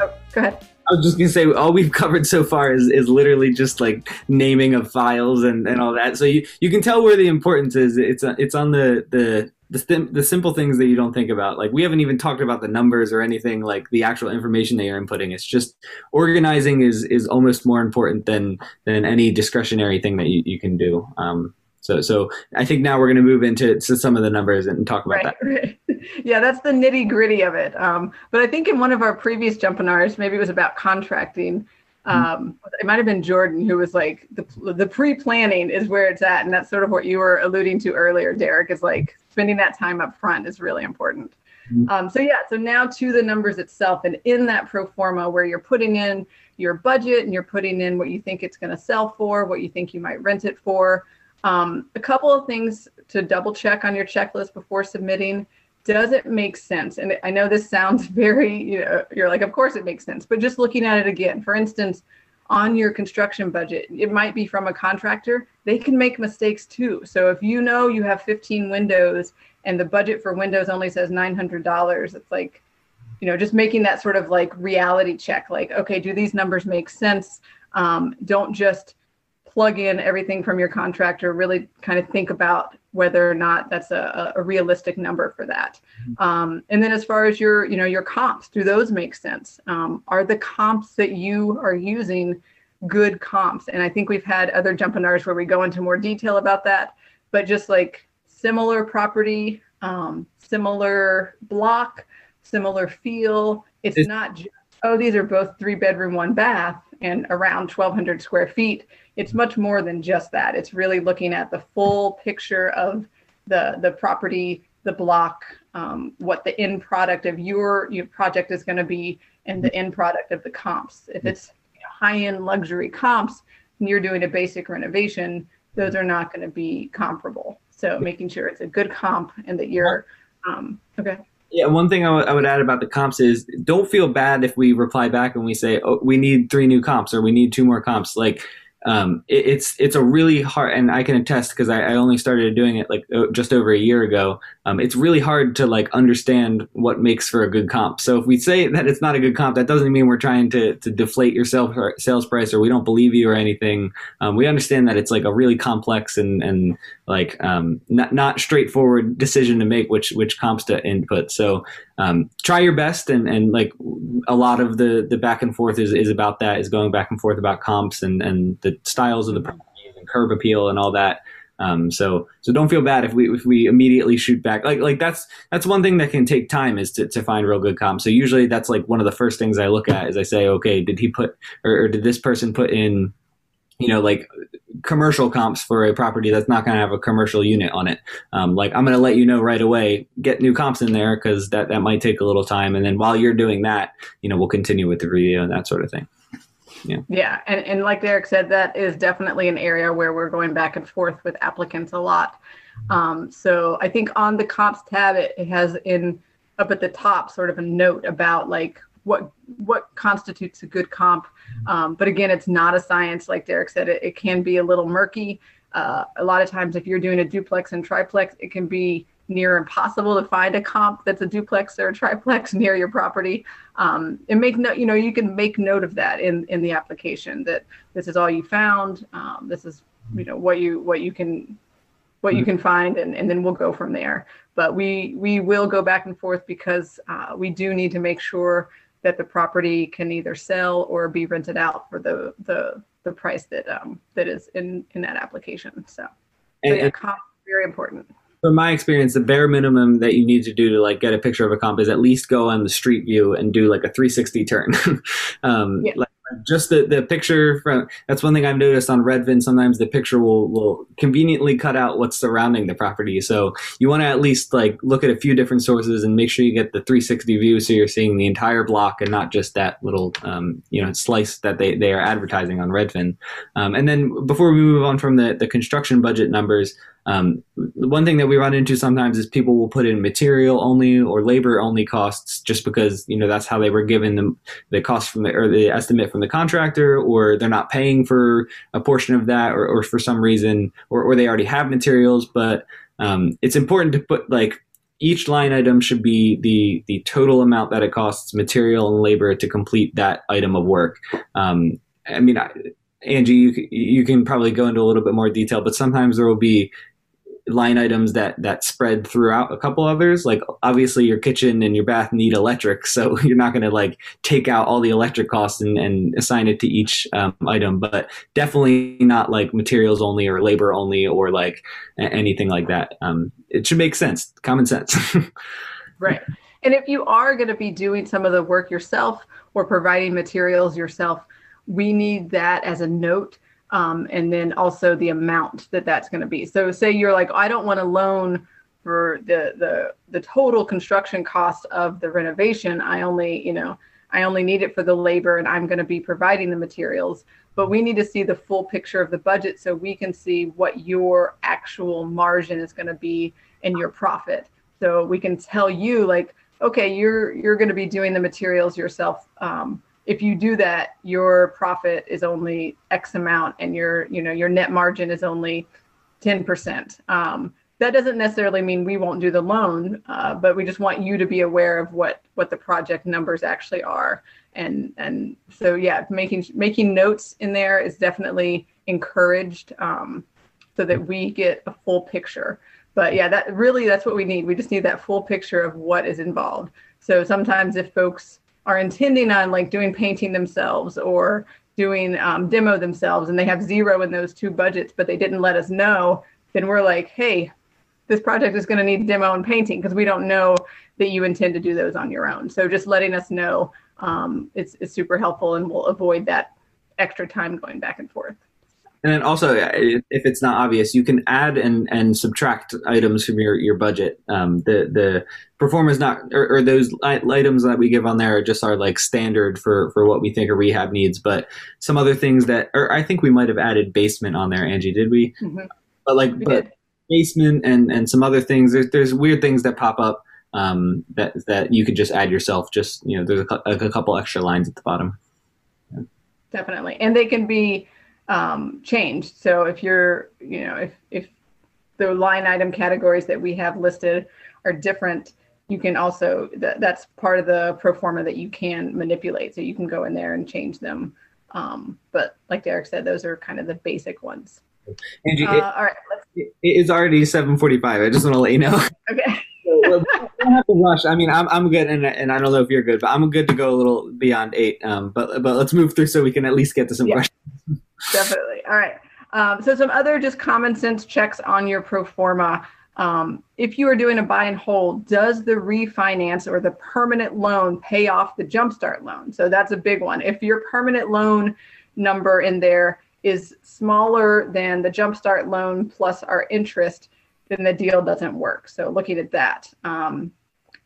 Oh, go ahead. I was just gonna say all we've covered so far is, is literally just like naming of files and, and all that. So you, you can tell where the importance is. It's it's on the the the, the simple things that you don't think about. Like we haven't even talked about the numbers or anything like the actual information that you're inputting. It's just organizing is is almost more important than than any discretionary thing that you, you can do. Um, so, so I think now we're going to move into to some of the numbers and talk about right, that. Right. (laughs) Yeah, that's the nitty gritty of it. Um, but I think in one of our previous jumpinars, maybe it was about contracting, um, it might have been Jordan who was like the the pre planning is where it's at, and that's sort of what you were alluding to earlier, Derek. Is like spending that time up front is really important. Mm-hmm. Um, so yeah, so now to the numbers itself, and in that pro forma where you're putting in your budget and you're putting in what you think it's going to sell for, what you think you might rent it for. Um, a couple of things to double check on your checklist before submitting does it make sense? And I know this sounds (laughs) very, you know, you're like, of course it makes sense, but just looking at it again, for instance, on your construction budget, it might be from a contractor. They can make mistakes too. So if you know you have 15 windows and the budget for windows only says $900, it's like, you know, just making that sort of like reality check, like, okay, do these numbers make sense? Um, don't just plug in everything from your contractor. Really kind of think about whether or not that's a, a realistic number for that. Mm-hmm. Um, and then as far as your, you know, your comps, do those make sense? Um, are the comps that you are using good comps? And I think we've had other jumpinars where we go into more detail about that, but just like similar property, um, similar block, similar feel. It's, it's not just, oh, these are both three bedroom, one bath and around 1200 square feet it's much more than just that. It's really looking at the full picture of the the property, the block, um, what the end product of your your project is going to be, and the end product of the comps. If it's high end luxury comps, and you're doing a basic renovation, those are not going to be comparable. So making sure it's a good comp and that you're um, okay. Yeah, one thing I, w- I would add about the comps is don't feel bad if we reply back and we say, oh, we need three new comps or we need two more comps. Like um, it, it's it's a really hard, and I can attest because I, I, only started doing it like just over a year ago. Um, it's really hard to like understand what makes for a good comp. So if we say that it's not a good comp, that doesn't mean we're trying to to deflate your sales sales price or we don't believe you or anything. Um, we understand that it's like a really complex and and like um, not not straightforward decision to make which which comps to input. So um, try your best and and like a lot of the the back and forth is is about that is going back and forth about comps and and the styles of the mm-hmm. properties and curb appeal and all that. Um, so so don't feel bad if we if we immediately shoot back. Like like that's that's one thing that can take time is to, to find real good comps. So usually that's like one of the first things I look at is I say, okay, did he put or, or did this person put in you know, like commercial comps for a property that's not going to have a commercial unit on it. Um, like I'm going to let you know right away, get new comps in there because that, that might take a little time. And then while you're doing that, you know, we'll continue with the review and that sort of thing. Yeah. Yeah. And, and like Derek said, that is definitely an area where we're going back and forth with applicants a lot. Um, so I think on the comps tab, it, it has in up at the top sort of a note about like what what constitutes a good comp. Um, but again, it's not a science. Like Derek said, it, it can be a little murky. Uh, a lot of times, if you're doing a duplex and triplex, it can be near impossible to find a comp that's a duplex or a triplex (laughs) near your property. Um, and make note, you know, you can make note of that in in the application that this is all you found. Um, this is you know what you what you can what you can find and, and then we'll go from there but we we will go back and forth because uh, we do need to make sure that the property can either sell or be rented out for the the the price that um that is in in that application. So, so yeah, comp very important. From my experience, the bare minimum that you need to do to like get a picture of a comp is at least go on the street view and do like a 360 turn. (laughs) um, yeah. like just the, the picture from that's one thing I've noticed on Redfin. Sometimes the picture will, will conveniently cut out what's surrounding the property. So you want to at least like look at a few different sources and make sure you get the 360 view so you're seeing the entire block and not just that little um, you know slice that they, they are advertising on Redfin. Um, and then before we move on from the, the construction budget numbers, um, one thing that we run into sometimes is people will put in material only or labor only costs just because you know that's how they were given the the cost from the or the estimate from the contractor, or they're not paying for a portion of that, or, or for some reason, or, or they already have materials. But um, it's important to put like each line item should be the the total amount that it costs material and labor to complete that item of work. Um, I mean, I, Angie, you you can probably go into a little bit more detail, but sometimes there will be line items that that spread throughout a couple others. Like obviously your kitchen and your bath need electric so (laughs) you're not going to like take out all the electric costs and, and assign it to each um, item but definitely not like materials only or labor only or like anything like that. Um, it should make sense. Common sense. (laughs) Right. And if you are going to be doing some of the work yourself or providing materials yourself we need that as a note um, and then also the amount that that's going to be. So say you're like, I don't want a loan for the the the total construction cost of the renovation. I only, you know, I only need it for the labor and I'm going to be providing the materials. But we need to see the full picture of the budget so we can see what your actual margin is going to be in your profit. So we can tell you like, okay, you're you're going to be doing the materials yourself. Um, if you do that, your profit is only X amount, and your you know your net margin is only ten percent. Um, that doesn't necessarily mean we won't do the loan, uh, but we just want you to be aware of what what the project numbers actually are. And and so yeah, making making notes in there is definitely encouraged um, so that we get a full picture. But yeah, that really that's what we need. We just need that full picture of what is involved. So sometimes if folks are intending on like doing painting themselves or doing um, demo themselves and they have zero in those two budgets, but they didn't let us know, then we're like, hey, this project is going to need demo and painting because we don't know that you intend to do those on your own. So just letting us know um, it's, it's super helpful and we'll avoid that extra time going back and forth. And then also, if it's not obvious, you can add and, and subtract items from your, your budget. Um, the the pro forma's not or, or, those items that we give on there are just are like standard for for what we think a rehab needs. But some other things that, or I think we might have added basement on there. Angie, did we? Mm-hmm. But like, we but did. basement and and some other things. There's there's weird things that pop up um, that that you could just add yourself. Just you know, there's a, a couple extra lines at the bottom. Yeah. Definitely, and they can be um, changed. So if you're, you know, if if the line item categories that we have listed are different, you can also that, that's part of the pro forma that you can manipulate. So you can go in there and change them. Um, but like Derek said, those are kind of the basic ones. Angie, uh, it, all right, let's... it is already seven forty-five. I just want to let you know. (laughs) Okay. so, don't have to rush. I mean, I'm I'm good, and and I don't know if you're good, but I'm good to go a little beyond eight. Um, but but let's move through so we can at least get to some yeah. questions. Definitely. All right. Um, so some other just common sense checks on your pro forma. Um, if you are doing a buy and hold, does the refinance or the permanent loan pay off the jumpstart loan? So that's a big one. If your permanent loan number in there is smaller than the jumpstart loan plus our interest, then the deal doesn't work. So looking at that. Um,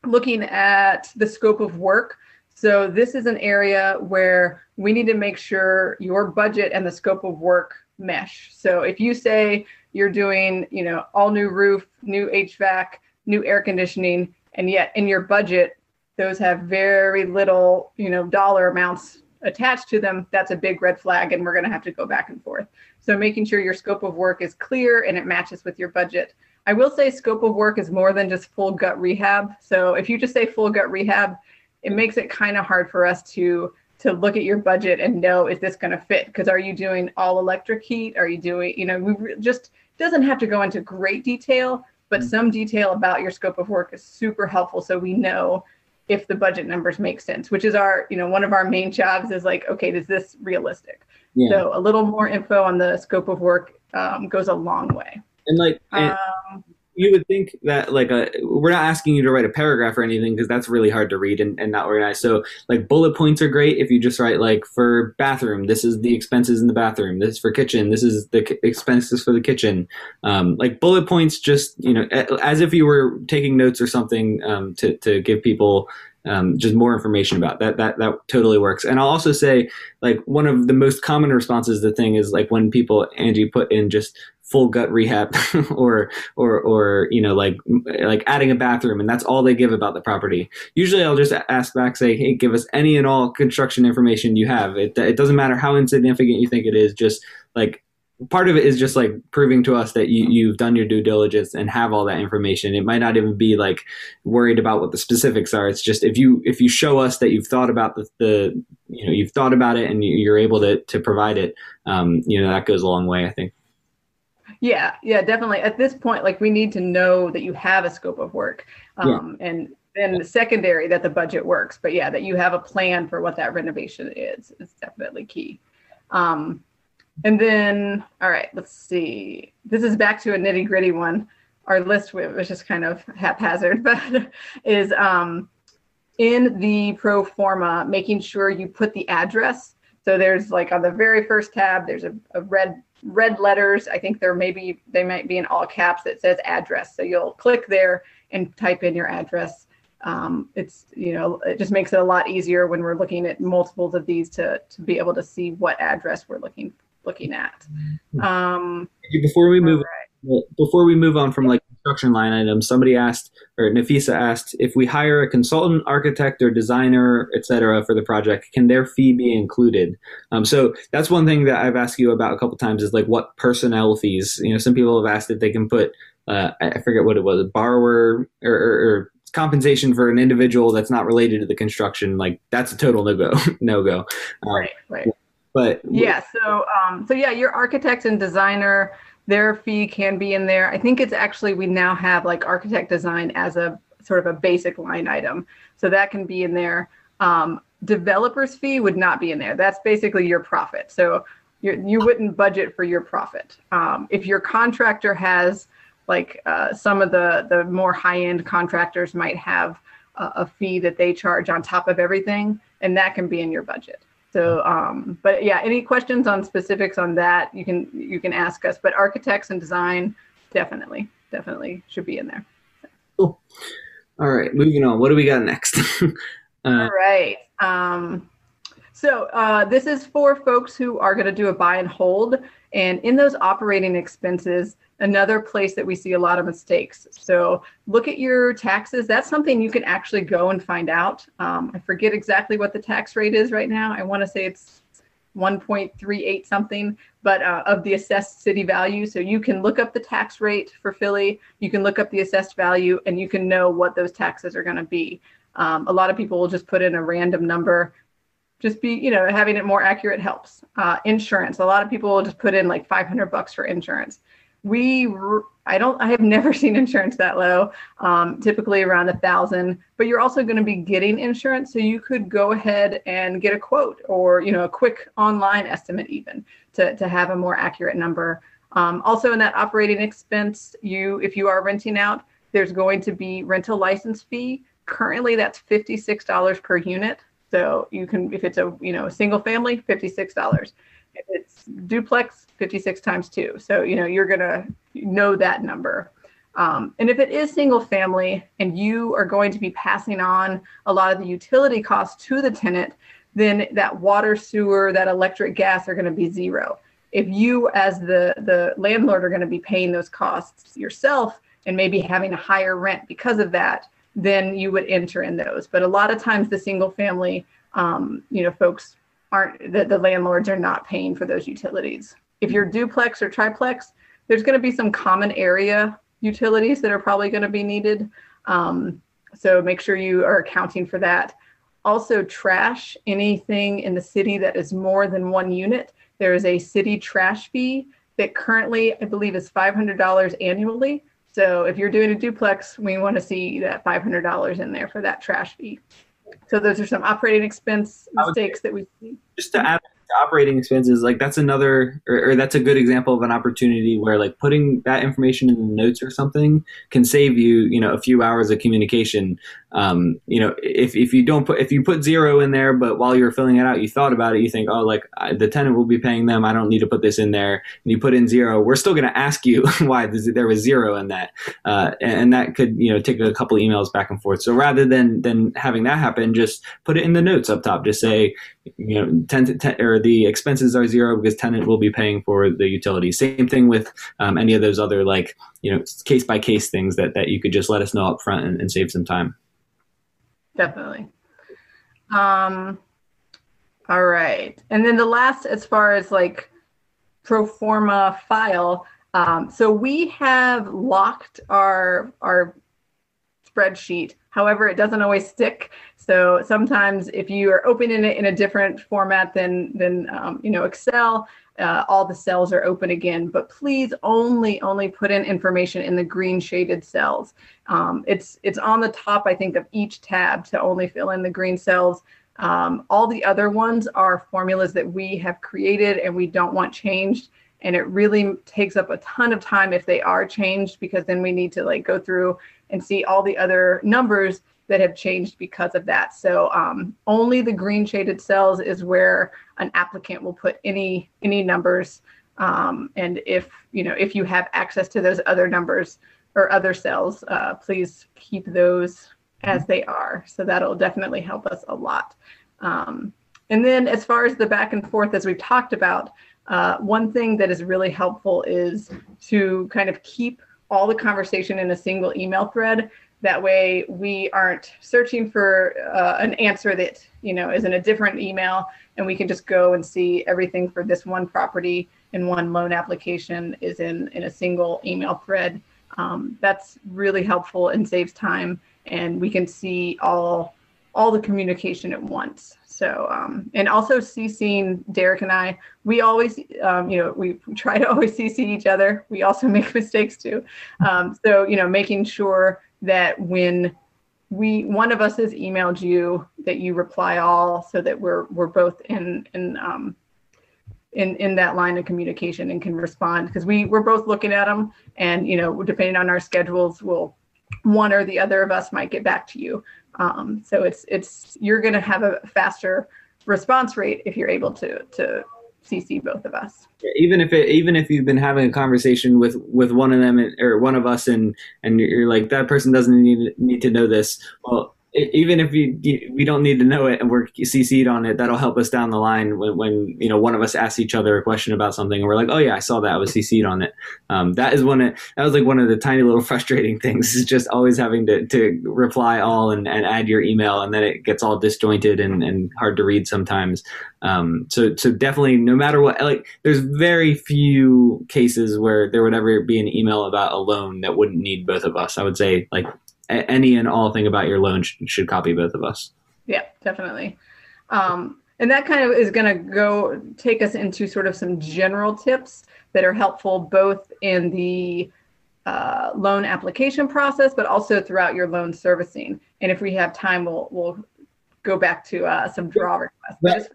looking at the scope of work. So this is an area where we need to make sure your budget and the scope of work mesh. So if you say you're doing, you know, all new roof, new HVAC, new air conditioning, and yet in your budget, those have very little, you know, dollar amounts attached to them, that's a big red flag, and we're going to have to go back and forth. So making sure your scope of work is clear and it matches with your budget. I will say scope of work is more than just full gut rehab. So if you just say full gut rehab, it makes it kind of hard for us to to look at your budget and know is this going to fit because are you doing all electric heat are you doing you know we just doesn't have to go into great detail but mm-hmm. some detail about your scope of work is super helpful so we know if the budget numbers make sense which is our you know one of our main jobs is like okay is this realistic yeah. so a little more info on the scope of work um, goes a long way and like um, you would think that like a we're not asking you to write a paragraph or anything because that's really hard to read and, and not organized so like bullet points are great if you just write like for bathroom this is the expenses in the bathroom this is for kitchen this is the expenses for the kitchen. Um, like bullet points just you know as if you were taking notes or something um, to, to give people um, just more information about that that that totally works. And i'll also say like one of the most common responses to the thing is like when people angie put in just full gut rehab (laughs) or or or you know like like adding a bathroom and that's all they give about the property. Usually i'll just ask back say hey give us any and all construction information you have. It, it doesn't matter how insignificant you think it is just like part of it is just like proving to us that you, you've done your due diligence and have all that information. It might not even be like worried about what the specifics are. It's just if you if you show us that you've thought about the, the you know you've thought about it and you're able to to provide it um, you know that goes a long way i think yeah, yeah, definitely. At this point, like we need to know that you have a scope of work, um, yeah. and then the secondary that the budget works. But yeah, that you have a plan for what that renovation is is definitely key. Um, and then, all right, let's see. This is back to a nitty gritty one. Our list was just kind of haphazard, (laughs) but is um, in the pro forma, making sure you put the address So there's like on the very first tab, there's a, a red red letters. I think there may be they might be in all caps that says address. So you'll click there and type in your address. Um, it's you know it just makes it a lot easier when we're looking at multiples of these to to be able to see what address we're looking looking at. Hmm. Um, Before we move, right. well, before we move on from like construction line items, somebody asked, or Nafisa asked, if we hire a consultant, architect, or designer, etc., for the project, can their fee be included? Um, so that's one thing that I've asked you about a couple times is like what personnel fees. You know, some people have asked if they can put, uh, I forget what it was, borrower or, or, or compensation for an individual that's not related to the construction. Like that's a total no go, (laughs) no go. right, right. But Yeah. So, um, so yeah, your architect and designer, their fee can be in there. I think it's actually we now have like architect design as a sort of a basic line item, so that can be in there. Um, developer's fee would not be in there. That's basically your profit. So you you wouldn't budget for your profit. Um, if your contractor has like uh, some of the the more high end contractors might have a, a fee that they charge on top of everything, and that can be in your budget. So, um, but yeah, any questions on specifics on that, you can you can ask us. But architects and design, definitely, definitely should be in there. Cool. All right, moving on. What do we got next? (laughs) uh, All right. Um, so uh, this is for folks who are going to do a buy and hold, and in those operating expenses, another place that we see a lot of mistakes. So look at your taxes. That's something you can actually go and find out. Um, I forget exactly what the tax rate is right now. I want to say it's 1.38 something, but uh, of the assessed city value. So you can look up the tax rate for Philly. You can look up the assessed value, and you can know what those taxes are going to be. Um, a lot of people will just put in a random number. Just be, you know, having it more accurate helps. Uh, insurance. A lot of people will just put in like 500 bucks for insurance we i don't i have never (laughs) seen insurance that low um, typically around a thousand but you're also going to be getting insurance so you could go ahead and get a quote or you know a quick online estimate even to, to have a more accurate number. Um, also in that operating expense you if you are renting out there's going to be rental license fee. Currently that's $56 per unit. So you can if it's a you know a single family $56 if it's duplex, 56 times two. So, you know, you're going to know that number. Um, and if it is single family and you are going to be passing on a lot of the utility costs to the tenant, then that water, sewer, that electric, gas are going to be zero. If you, as the, the landlord, are going to be paying those costs yourself and maybe having a higher rent because of that, then you would enter in those. But a lot of times, the single family, um, you know, folks aren't that the landlords are not paying for those utilities. If you're duplex or triplex, there's going to be some common area utilities that are probably going to be needed. Um, so make sure you are accounting for that. Also, trash, anything in the city that is more than one unit, there is a city trash fee that currently, I believe, is $500 annually. So if you're doing a duplex, we want to see that $500 in there for that trash fee. So those are some operating expense mistakes that we see. Just to add operating expenses, like that's another, or, or, that's a good example of an opportunity where like putting that information in the notes or something can save you, you know, a few hours of communication um, you know, if, if you don't put if you put zero in there, but while you're filling it out, you thought about it, you think, oh, like I, the tenant will be paying them, I don't need to put this in there, and you put in zero, we're still going to ask you (laughs) why there was zero in that, uh, and that could you know take a couple emails back and forth. So rather than than having that happen, just put it in the notes up top. Just say, you know, 10, 10 or the expenses are zero because tenant will be paying for the utility. Same thing with um, any of those other like you know case by case things that that you could just let us know up front and, and save some time definitely. Um, all right. And then the last, as far as like pro forma file, um, so we have locked our our spreadsheet. However, it doesn't always stick. So sometimes if you are opening it in a different format than than um, you know Excel, uh, all the cells are open again. But please only only put in information in the green shaded cells. Um, it's it's on the top, I think, of each tab to only fill in the green cells. Um, all the other ones are formulas that we have created and we don't want changed. And it really takes up a ton of time if they are changed because then we need to like go through and see all the other numbers that have changed because of that. So um, only the green shaded cells is where an applicant will put any any numbers. Um, and if you know if you have access to those other numbers or other cells, uh, please keep those as they are. So that'll definitely help us a lot. Um, and then as far as the back and forth, as we've talked about, uh, one thing that is really helpful is to kind of keep all the conversation in a single email thread. That way we aren't searching for uh, an answer that, you know, is in a different email and we can just go and see everything for this one property and one loan application is in, in a single email thread. Um, that's really helpful and saves time and we can see all all the communication at once. So, um, and also CCing Derek and I, we always, um, you know, we try to always CC each other. We also (laughs) make mistakes too. Um, so, you know, making sure that when we, one of us has emailed you, that you reply all, so that we're we're both in in um, in in that line of communication and can respond because we we're both looking at them, and you know, depending on our schedules, we'll one or the other of us might get back to you. Um, so it's it's you're going to have a faster response rate if you're able to to CC both of us. Even if it, even if you've been having a conversation with with one of them or one of us, and and you're like that person doesn't need need to know this. Well, even if we we don't need to know it and we're cc'd on it that'll help us down the line when, when you know one of us asks each other a question about something and we're like oh yeah i saw that. I was cc'd on it. Um, that is one of that was like one of the tiny little (laughs) frustrating things is just always having to, to reply all and, and add your email and then it gets all disjointed and, and hard to read sometimes. Um, so so definitely no matter what like there's very few cases where there would ever be an email about a loan that wouldn't need both of us. I would say like any and all thing about your loan should, should copy both of us. Yeah, definitely. Um, and that kind of is going to go take us into sort of some general tips that are helpful both in the uh, loan application process, but also throughout your loan servicing. And if we have time, we'll we'll go back to uh, some draw requests. We just,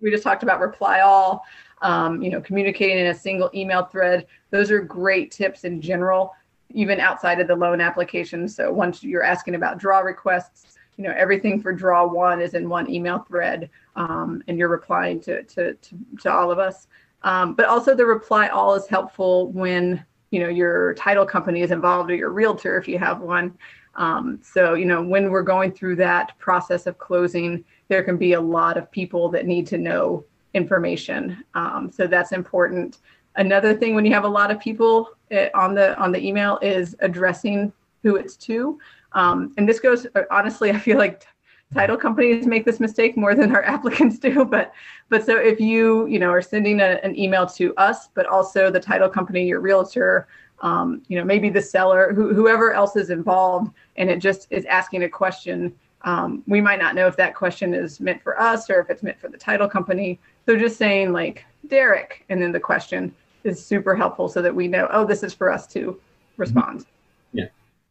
we just talked about reply all, um, you know, communicating in a single email thread. Those are great tips in general even outside of the loan application. So once you're asking about draw requests, you know, everything for draw one is in one email thread um, and you're replying to, to, to, to all of us. Um, but also the reply all is helpful when, you know, your title company is involved or your realtor, if you have one. Um, so, you know, when we're going through that process of closing, there can be a lot of people that need to know information. Um, so that's important. Another thing when you have a lot of people eh, on the on the email is addressing who it's to. Um, and this goes uh, honestly, (laughs) I feel like title companies make this mistake more than our (laughs) applicants do. But but so if you you know are sending a, an email to us, but also the title company, your realtor, um, you know maybe the seller, who, whoever else is involved, and it just is asking a question. Um, we might not know if that question is meant for us or if it's meant for the title company. So just saying like Derek, and then the question is super helpful so that we know, oh, this is for us to respond. Yeah.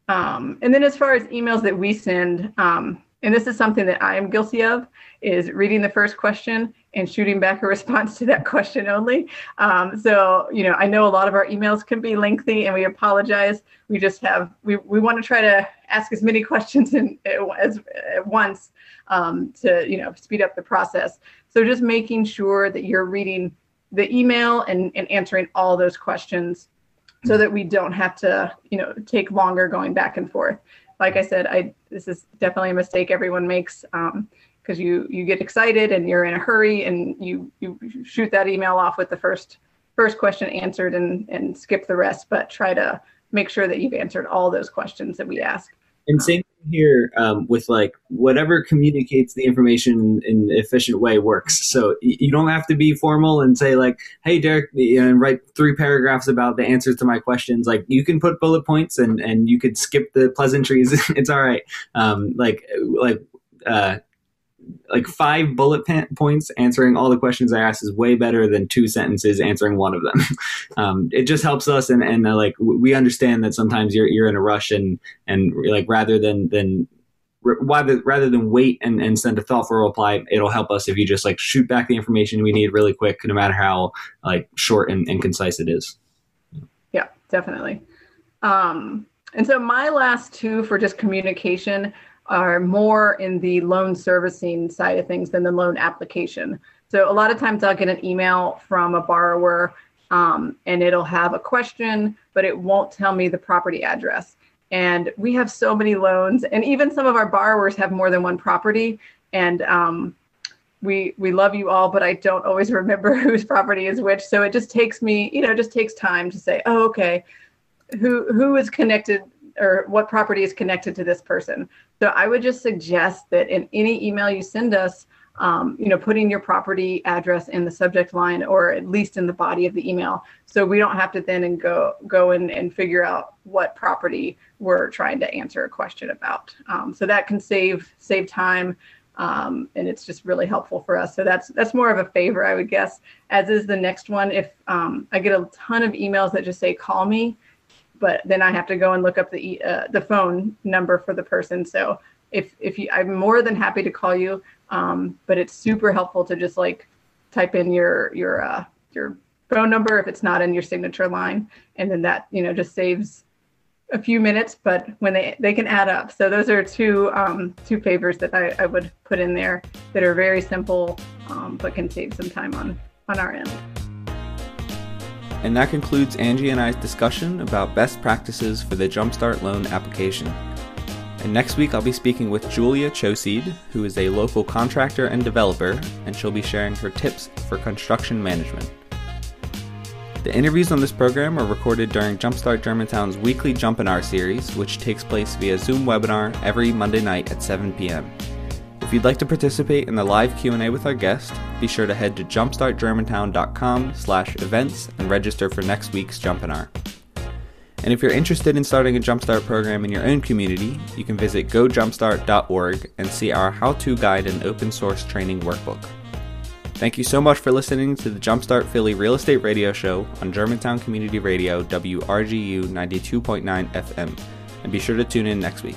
Um, and then as far as emails that we send, um, and this is something that I am guilty of, is reading the first question and shooting back a (laughs) response to that question only. Um, so, you know, I know a lot of our emails can be lengthy and we apologize. We just have, we, we want to try to ask as many (laughs) questions in, as at once um, to, you know, speed up the process. So just making sure that you're reading the email and, and answering all those questions so that we don't have to, you know, take longer going back and forth. Like I said, I this is definitely a mistake everyone makes because um, you you get excited and you're in a hurry and you you shoot that email off with the first first question answered and and skip the rest. But try to make sure that you've answered all those questions that we ask. And same here um, with like whatever communicates the information in an efficient way works. So you don't have to be formal and say like, "Hey, Derek," and write three paragraphs about the answers to my questions. Like you can put bullet points and and you could skip the pleasantries. (laughs) it's all right. Um, like like uh, like five bullet points answering all the questions I asked is way better than two sentences answering one of them. (laughs) um, it just helps us, and and uh, like we understand that sometimes you're you're in a rush, and and like rather than than rather rather than wait and, and send a thoughtful reply, it'll help us if you just like shoot back the information we need really quick, no matter how like short and, and concise it is. Yeah, definitely. Um, and so my last two for just communication are more in the loan servicing side of things than the loan application. So a lot of times I'll get an email from a borrower um, and it'll have a question, but it won't tell me the property address. And we have so many loans, and even some of our borrowers have more than one property. And um, we we love you all, but I don't always (laughs) remember whose property is which. So it just takes me, you know, just takes time to say, oh, okay, who who is connected or what property is connected to this person. So I would just suggest that in any email you send us, um, you know, putting your property address in the subject line or at least in the body of the email, so we don't have to then and go go in and figure out what property we're trying to answer a question about. Um, so that can save save time. Um, and it's just really helpful for us. So that's that's more of a favor, I would guess. As is the next one. If um, I get a ton of emails that just say "call me," but then I have to go and look up the uh, the phone number for the person. So if if you, I'm more than happy to call you, um, but it's super helpful to just like type in your your uh, your phone number if it's not in your signature line, and then that you know just saves a few minutes, but when they they can add up. So those are two um, two favors that I, I would put in there that are very simple, um, but can save some time on on our end. And that concludes Angie and I's discussion about best practices for the Jumpstart loan application. And next week, I'll be speaking with Julia Choseed, who is a local contractor and developer, and she'll be sharing her tips for construction management. The interviews on this program are recorded during Jumpstart Germantown's weekly Jumpinar series, which takes place via Zoom webinar every Monday night at 7 p.m. If you'd like to participate in the live Q&A with our guest, be sure to head to jumpstartgermantown.com slash events and register for next week's Jumpinar. And if you're interested in starting a Jumpstart program in your own community, you can visit gojumpstart.org and see our how-to guide and open source training workbook. Thank you so much for listening to the Jumpstart Philly Real Estate Radio Show on Germantown Community Radio WRGU 92.9 FM, and be sure to tune in next week.